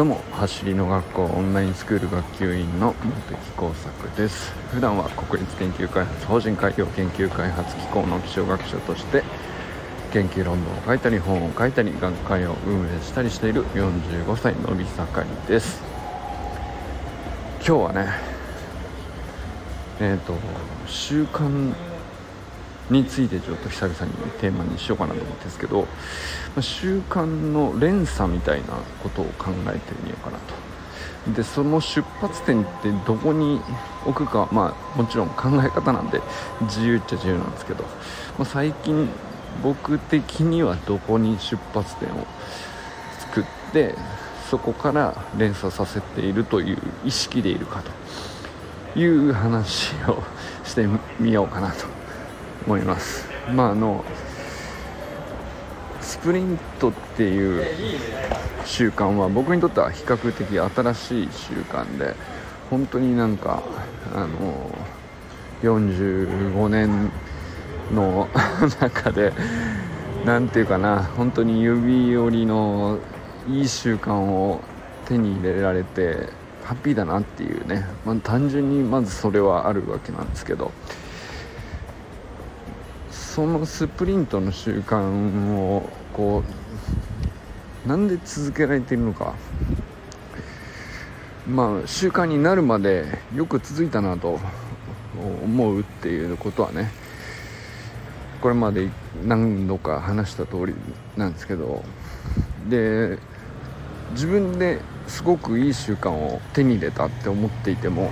どうも走りの学校オンラインスクール学級委員の茂木耕作です。普段は国立研究開発法人海洋研究開発機構の気象学者として研究論文を書いたり本を書いたり学会を運営したりしている45歳のび盛りです。今日はねえっ、ー、と習慣についてちょっと久々にテーマにしようかなと思ってんですけど、ま習慣の連鎖みたいなことを考えてみようかなと。でその出発点ってどこに置くかまあもちろん考え方なんで自由っちゃ自由なんですけど、まあ、最近僕的にはどこに出発点を作ってそこから連鎖させているという意識でいるかという話をしてみようかなと。思います。まああのスプリントっていう習慣は僕にとっては比較的新しい習慣で本当になんかあの45年の 中で何て言うかな本当に指折りのいい習慣を手に入れられてハッピーだなっていうね、まあ、単純にまずそれはあるわけなんですけどそのスプリントの習慣をこうなんで続けられているのか。まあ習慣になるまでよく続いたなと思うっていうことはね。これまで何度か話した通りなんですけど。で自分ですごくいい習慣を手に入れたって思っていても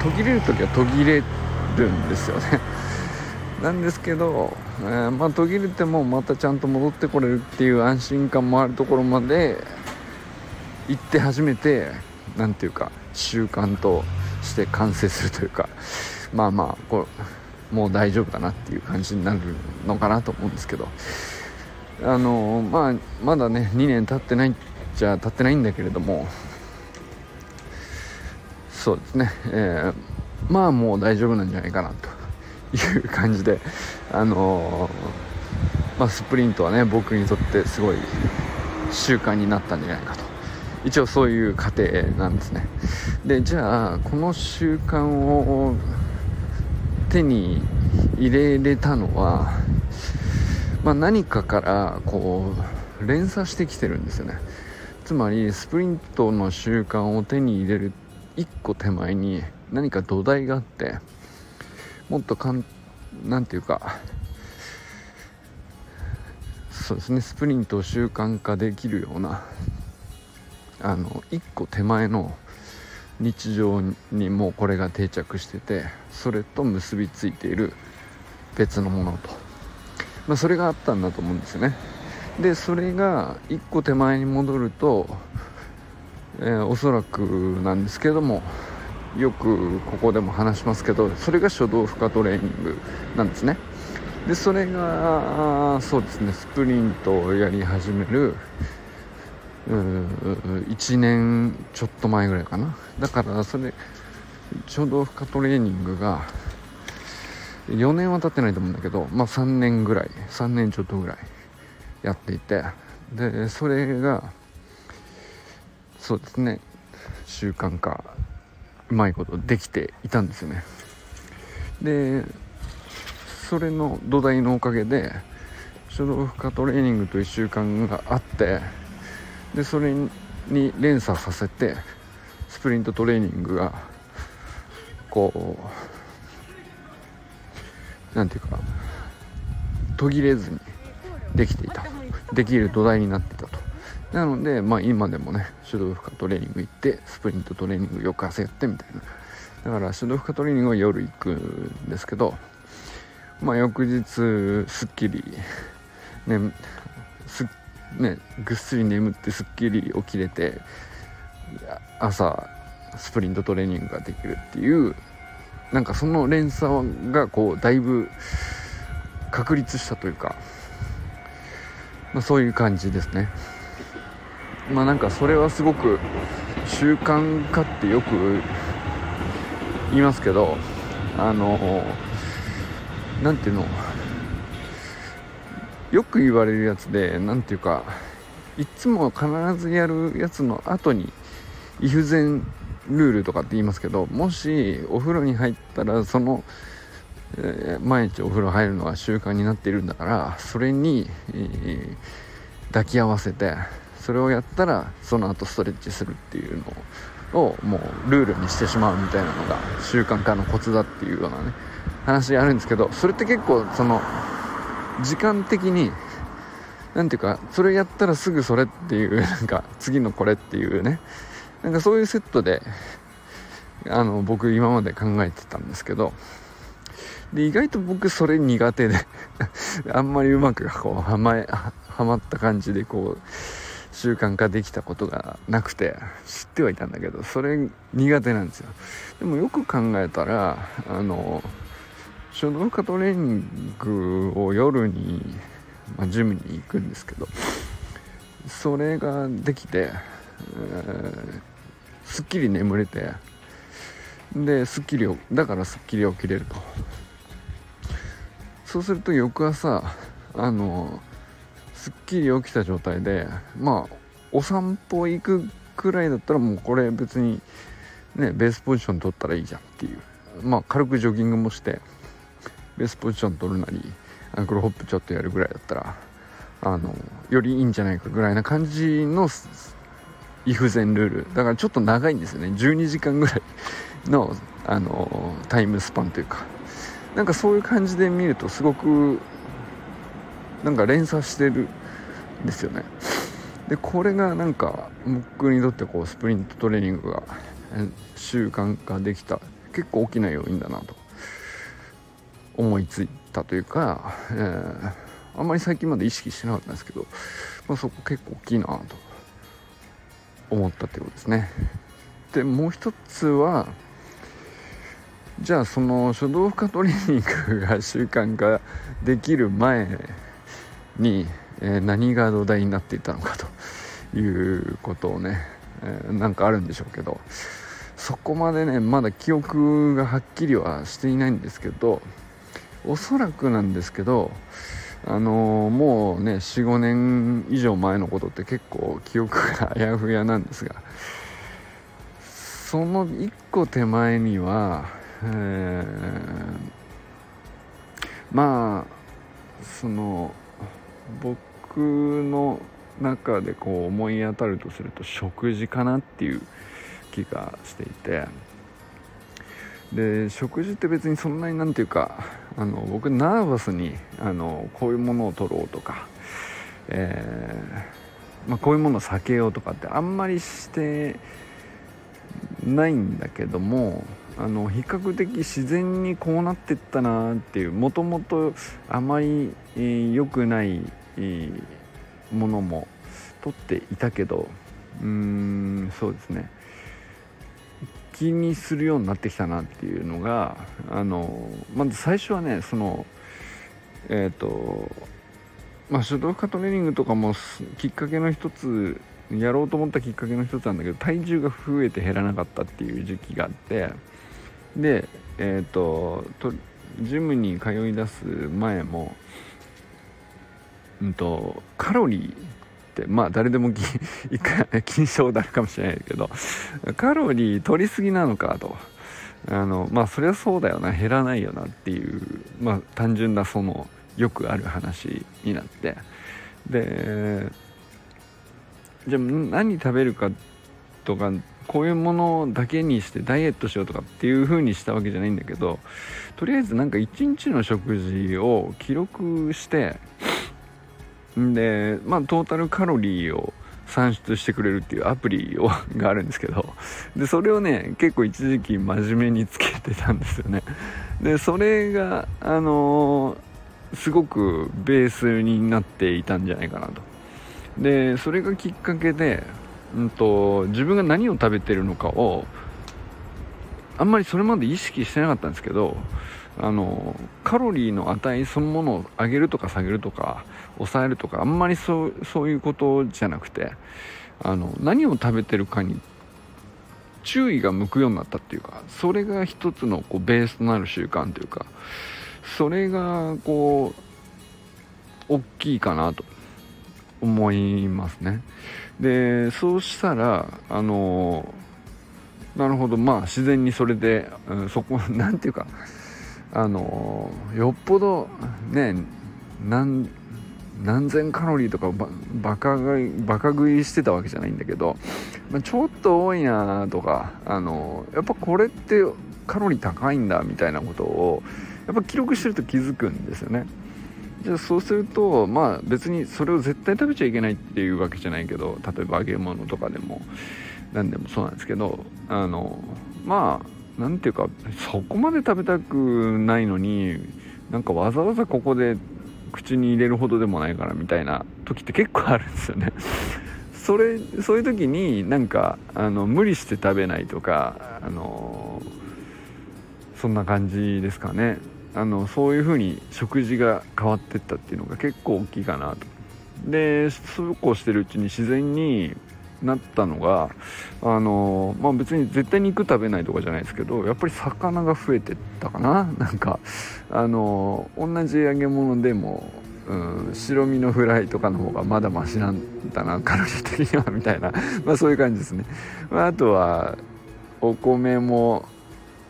途切れる時は途切れるんですよね。なんですけど、えー、まあ、途切れてもまたちゃんと戻ってこれるっていう安心感もあるところまで行って初めて何ていうか習慣として完成するというかまあまあこうもう大丈夫だなっていう感じになるのかなと思うんですけどあのまあまだね2年経ってないっちゃ経ってないんだけれどもそうですね、えー、まあもう大丈夫なんじゃないかなと。いう感じで、あのー、まあ、スプリントはね僕にとってすごい習慣になったんじゃないかと。一応そういう過程なんですね。でじゃあこの習慣を手に入れれたのは、まあ、何かからこう連鎖してきてるんですよね。つまりスプリントの習慣を手に入れる一個手前に何か土台があってもっとかんなんていうかそうですねスプリントを習慣化できるようなあの一個手前の日常にもうこれが定着しててそれと結びついている別のものと、まあ、それがあったんだと思うんですよね。でそれが一個手前に戻ると、えー、おそらくなんですけどもよくここでも話しますけどそれが初動負荷トレーニングなんですね。でそれがそうですねスプリントをやり始める1年ちょっと前ぐらいかな。だからそれ初動負荷トレーニングが4年は経ってないと思うんだけど、まあ、3年ぐらい3年ちょっとぐらいやっていてでそれがそうですね習慣化うまいことできていたんですよね。でそれの土台のおかげで初動負荷トレーニングという習慣があってでそれに連鎖させてスプリントトレーニングがこうなんていうか途切れずにできていた。できる土台になっていたと。なので、まあ、今でもね手動負荷トレーニング行ってスプリントトレーニング翌朝やってみたいなだから手動負荷トレーニングは夜行くんですけど、まあ、翌日すっきりねすねぐっすり眠ってすっきり起きれて朝スプリントトレーニングができるっていうなんかその連鎖がこうだいぶ確立したというか、まあ、そういう感じですね。まあなんかそれはすごく習慣化ってよく言いますけどあの何ていうの？よく言われるやつで何ていうかいつも必ずやるやつの後にイフゼンルールとかって言いますけどもしお風呂に入ったらその、えー、毎日お風呂入るのが習慣になっているんだからそれに、えー、抱き合わせてそれをやったらその後ストレッチするっていうのをもうルールにしてしまうみたいなのが習慣化のコツだっていうようなね話あるんですけどそれって結構その時間的に何ていうかそれやったらすぐそれっていうなんか次のこれっていうねなんかそういうセットであの僕今まで考えてたんですけどで意外と僕それ苦手であんまりうまくこうはまはまった感じでこう習慣化できたことがなくて知ってはいたんだけどそれ苦手なんですよ。でもよく考えたらあの書道家トレーニングを夜に、まあ、ジムに行くんですけどそれができて、えー、すっきり眠れてですっきりだからすっきり起きれると。そうすると翌朝あのすっきり起きた状態でまあお散歩行くくらいだったらもうこれ別にねベースポジション取ったらいいじゃんっていう。まあ軽くジョギングもしてベースポジション取るなりアンクルホップちょっとやるぐらいだったらあのよりいいんじゃないかぐらいな感じのイフゼンルール。だからちょっと長いんですよね。12時間ぐらいのあのタイムスパンというか。なんかそういう感じで見るとすごくなんか連鎖してるんですよね。でこれがなんか僕にとってこうスプリントトレーニングが習慣化できた結構大きな要因だなと思いついたというか、えー、あんまり最近まで意識してなかったんですけど、まあ、そこ結構大きいなと思ったということですね。でもう一つはじゃあその書道家トレーニングが習慣化できる前に、えー、何が土台になっていたのかということをね、えー、なんかあるんでしょうけどそこまでねまだ記憶がはっきりはしていないんですけどおそらくなんですけどあのー、もうね45年以上前のことって結構記憶があやふやなんですがその1個手前には、えー、まあその僕の中でこう思い当たるとすると食事かなっていう気がしていて。で食事って別にそんなになんていうかあの僕ナーバスにあのこういうものを取ろうとか、えー、まあ、こういうものを避けようとかってあんまりしてないんだけどもあの比較的自然にこうなってったなっていうもともとあまり良、えー、くない、ものも取っていたけどうーんそうですね。気にするようになってきたなっていうのがあのまず最初はねそのえっ、ー、とまあ手動化トレーニングとかもきっかけの一つやろうと思ったきっかけの一つなんだけど体重が増えて減らなかったっていう時期があってでえっ、ー、とジムに通い出す前もうんとカロリーってまあ誰でも一回金賞であるかもしれないけどカロリー取りすぎなのかと。あのまあそりゃそうだよな。減らないよなっていうまあ単純なそのよくある話になって。でじゃあ何食べるかとかこういうものだけにしてダイエットしようとかっていう風にしたわけじゃないんだけどとりあえずなんか一日の食事を記録してで、まあ、トータルカロリーを算出してくれるっていうアプリを があるんですけどでそれをね結構一時期真面目につけてたんですよね。でそれがあのー、すごくベースになっていたんじゃないかなと。でそれがきっかけで、うんと、自分が何を食べてるのかをあんまりそれまで意識してなかったんですけどあのカロリーの値そのものを上げるとか下げるとか抑えるとかあんまりそうそういうことじゃなくてあの何を食べてるかに注意が向くようになったっていうかそれが一つのこうベースとなる習慣というかそれがこう大きいかなと。思いますね。でそうしたらあのなるほど。まあ自然にそれで、うん、そこ なんていうかあのよっぽどね何何千カロリーとかバカ食いバカ食いしてたわけじゃないんだけど、まあ、ちょっと多いなとかあのやっぱこれってカロリー高いんだみたいなことをやっぱ記録してると気づくんですよね。じゃあそうするとまあ別にそれを絶対食べちゃいけないっていうわけじゃないけど例えば揚げ物とかでも何でもそうなんですけどあのまあ何ていうかそこまで食べたくないのになんかわざわざここで口に入れるほどでもないからみたいな時って結構あるんですよね。それそういう時になんかあの無理して食べないとかあのそんな感じですかね。あのそういう風に食事が変わってったっていうのが結構大きいかなと。でそうこうしてるうちに自然になったのがあの、まあ、別に絶対肉食べないとかじゃないですけどやっぱり魚が増えてったかな。なんかあの同じ揚げ物でも、うん、白身のフライとかの方がまだマシなんだなカロリー的にはみたいな、まあ、そういう感じですね、まあ、あとはお米も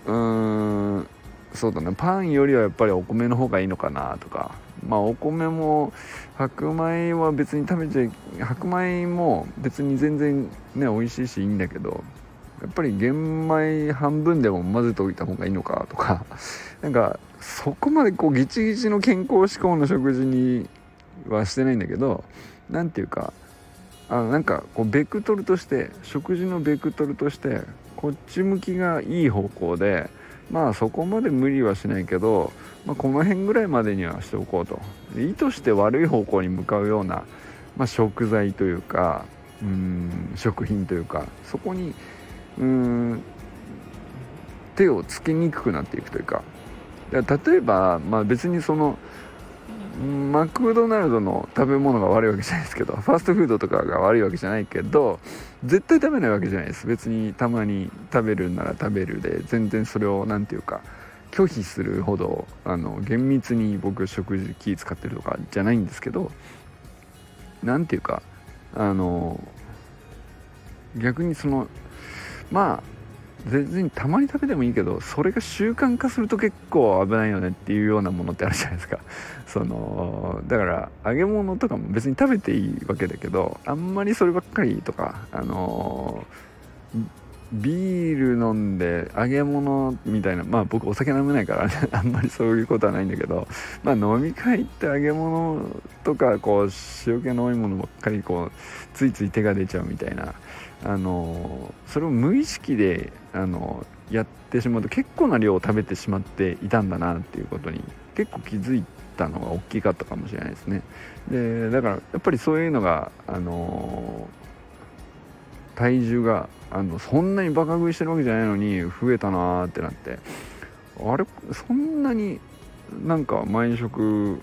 うんそうだね。パンよりはやっぱりお米の方がいいのかなとか。まあお米も白米は別に食べちゃい白米も別に全然ね美味しいしいいんだけどやっぱり玄米半分でも混ぜておいた方がいいのかとか なんかそこまでこうギチギチの健康志向の食事にはしてないんだけど何ていうかあなんかこうベクトルとして食事のベクトルとしてこっち向きがいい方向でまあそこまで無理はしないけど、まあ、この辺ぐらいまでにはしておこうと。意図して悪い方向に向かうような、まあ、食材というかうん食品というかそこにうん手をつけにくくなっていくというか。例えば、まあ、別にそのマクドナルドの食べ物が悪いわけじゃないですけど ファーストフードとかが悪いわけじゃないけど絶対食べないわけじゃないです。別にたまに食べるなら食べるで全然それを何て言うか拒否するほどあの厳密に僕食事気使ってるとかじゃないんですけど何て言うかあの逆にそのまあ全然たまに食べてもいいけどそれが習慣化すると結構危ないよねっていうようなものってあるじゃないですか。そのだから揚げ物とかも別に食べていいわけだけどあんまりそればっかりとかあのビール飲んで揚げ物みたいなまあ僕お酒飲めないから、ね、あんまりそういうことはないんだけどまあ飲み会って揚げ物とかこう塩気の多いものばっかりこうついつい手が出ちゃうみたいなあのそれを無意識であのやってしまうと結構な量を食べてしまっていたんだなっていうことに結構気づいたのが大きかったかもしれないですね。でだからやっぱりそういうのがあの体重があのそんなにバカ食いしてるわけじゃないのに増えたなーってなってあれそんなになんか毎食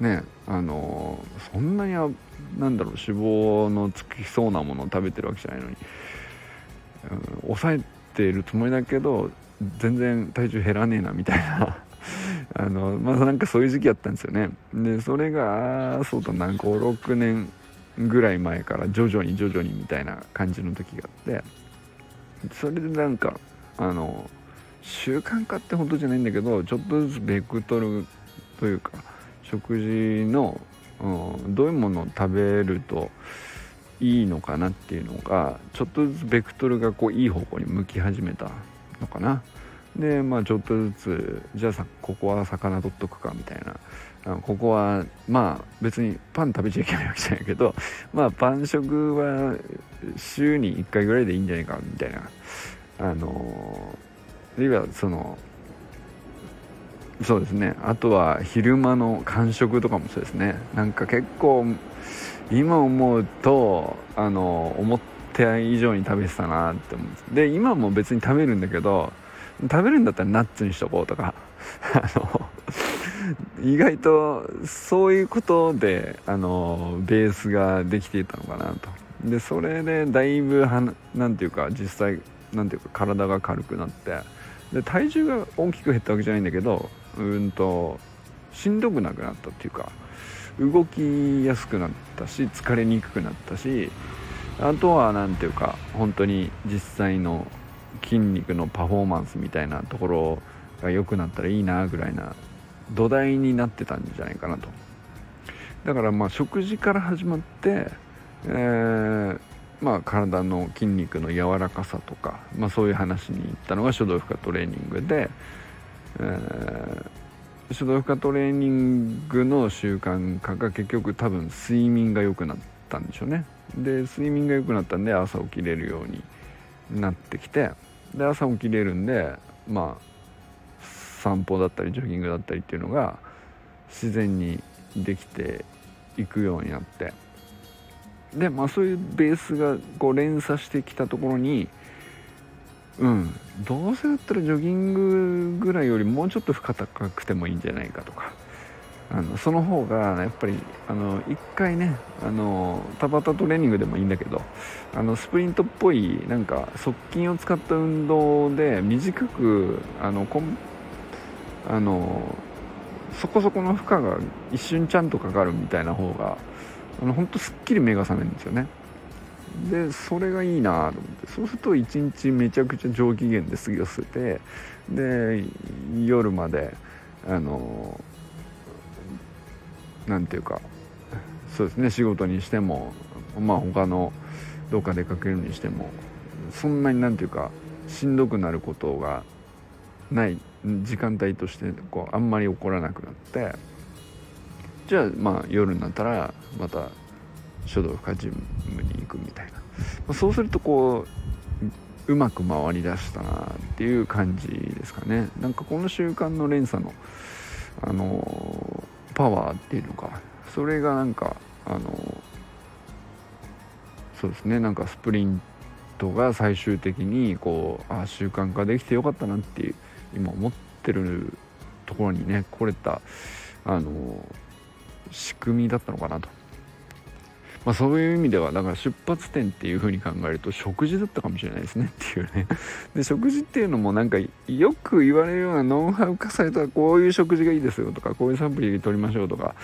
ねあのそんなになんだろう脂肪のつきそうなものを食べてるわけじゃないのに、うん、抑えてるつもりだけど全然体重減らねえなみたいな。あのまあなんかそういう時期やったんですよね。でそれがそうだな56年ぐらい前から徐々に徐々にみたいな感じの時があってそれでなんかあの習慣化ってほどじゃないんだけどちょっとずつベクトルというか食事のうん、どういうものを食べるといいのかなっていうのがちょっとずつベクトルがこういい方向に向き始めたのかな。でまあちょっとずつじゃあさここは魚取っとくかみたいな。あここはまあ別にパン食べちゃいけないわけじゃないけど まあパン食は週に1回ぐらいでいいんじゃないかみたいな。あのあるいはそのそうですね。あとは昼間の間食とかもそうですね。なんか結構今思うとあの思った以上に食べてたなって思うんです。で今も別に食べるんだけど食べるんだったらナッツにしとこうとか。あの意外とそういうことであのベースができていたのかなと。でそれでだいぶ何ていうか実際何ていうか体が軽くなって。で体重が大きく減ったわけじゃないんだけどうんとしんどくなくなったっていうか動きやすくなったし疲れにくくなったしあとは何ていうか本当に実際の筋肉のパフォーマンスみたいなところが良くなったらいいなぐらいな土台になってたんじゃないかなと。だからまあ食事から始まって、えー、まあ、体の筋肉の柔らかさとか、まあ、そういう話に行ったのが書道負荷トレーニングで、えー、書道負荷トレーニングの習慣化が結局多分睡眠が良くなったんでしょうね。で睡眠が良くなったんで朝起きれるようになってきてで朝起きれるんでまあ散歩だったりジョギングだったりっていうのが自然にできていくようになって。でまあそういうベースがこう連鎖してきたところにうん。どうせだったらジョギングぐらいよりもうちょっと負荷高くてもいいんじゃないかとか。あのその方がやっぱりあの1回ねあのタバタトレーニングでもいいんだけどあのスプリントっぽいなんか側筋を使った運動で短くあのこんあのそこそこの負荷が一瞬ちゃんとかかるみたいな方があの本当すっきり目が覚めるんですよね。でそれがいいなと思って。そうすると一日めちゃくちゃ上機嫌で過ごせてで夜まであの何ていうかそうですね仕事にしてもまあ他のどっか出かけるにしてもそんなに何ていうかしんどくなることがない時間帯としてこうあんまり起こらなくなってじゃあまあ夜になったらまた書道家ジムに行くみたいな、ま、そうするとこううまく回りだしたなっていう感じですかね。なんかこの習慣の連鎖のあのパワーっていうのか。それがなんかあのそうですね。なんかスプリントが最終的にこうあ習慣化できてよかったなっていう今思ってるところにね来れたあの仕組みだったのかなと、まあ、そういう意味ではだから出発点っていう風に考えると食事だったかもしれないですねっていうね。で食事っていうのもなんかよく言われるようなノウハウ化されたらこういう食事がいいですよとかこういうサプリ取りましょうとか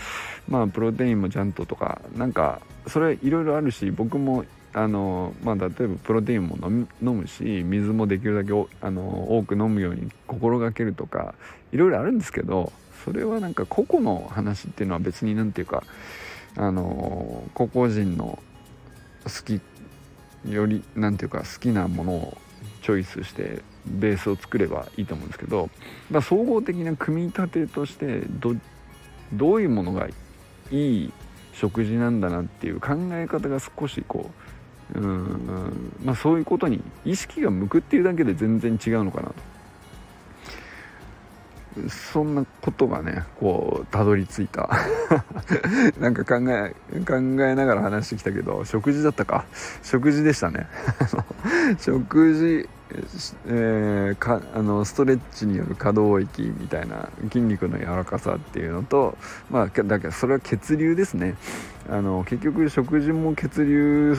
まあプロテインもちゃんととかなんかそれいろいろあるし僕もあのまあ、例えばプロテインも飲むし水もできるだけあの多く飲むように心がけるとかいろいろあるんですけどそれはなんか個々の話っていうのは別に何て言うかあの個々人の好きより何て言うか好きなものをチョイスしてベースを作ればいいと思うんですけど、まあ、総合的な組み立てとしてどういうものがいい食事なんだなっていう考え方が少しこううんまあそういうことに意識が向くっていうだけで全然違うのかなと。そんなことがねこうたどり着いた。なんか考え考えながら話してきたけど食事だったか？食事でしたね。食事えー、かあのストレッチによる可動域みたいな筋肉の柔らかさっていうのとまあだけどそれは血流ですね。あの結局食事も血流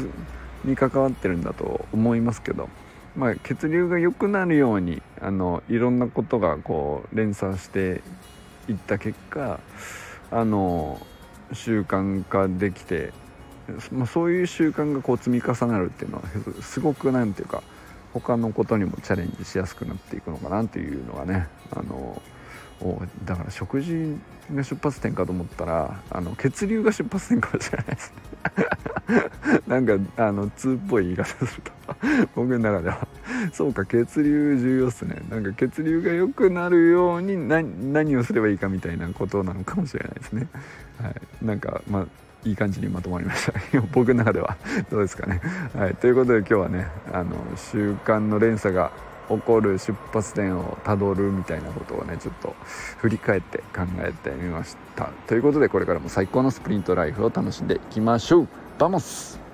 に関わってるんだと思いますけど。まあ、血流が良くなるようにあのいろんなことがこう連鎖していった結果あの習慣化できて、まあ、そういう習慣がこう積み重なるっていうのはすごく何ていうか他のことにもチャレンジしやすくなっていくのかなっていうのがねあのだから食事が出発点かと思ったらあの血流が出発点かもしれないですね。なんかあの通っぽい言い方すると。僕の中では。そうか血流重要っすね。なんか血流が良くなるように何をすればいいかみたいなことなのかもしれないですね。はい。なんかまあいい感じにまとまりました。僕の中では。どうですかね。はい。ということで今日はねあの習慣の連鎖が起こる出発点をたどるみたいなことをねちょっと振り返って考えてみました。ということでこれからも最高のスプリントライフを楽しんでいきましょう。 Vamos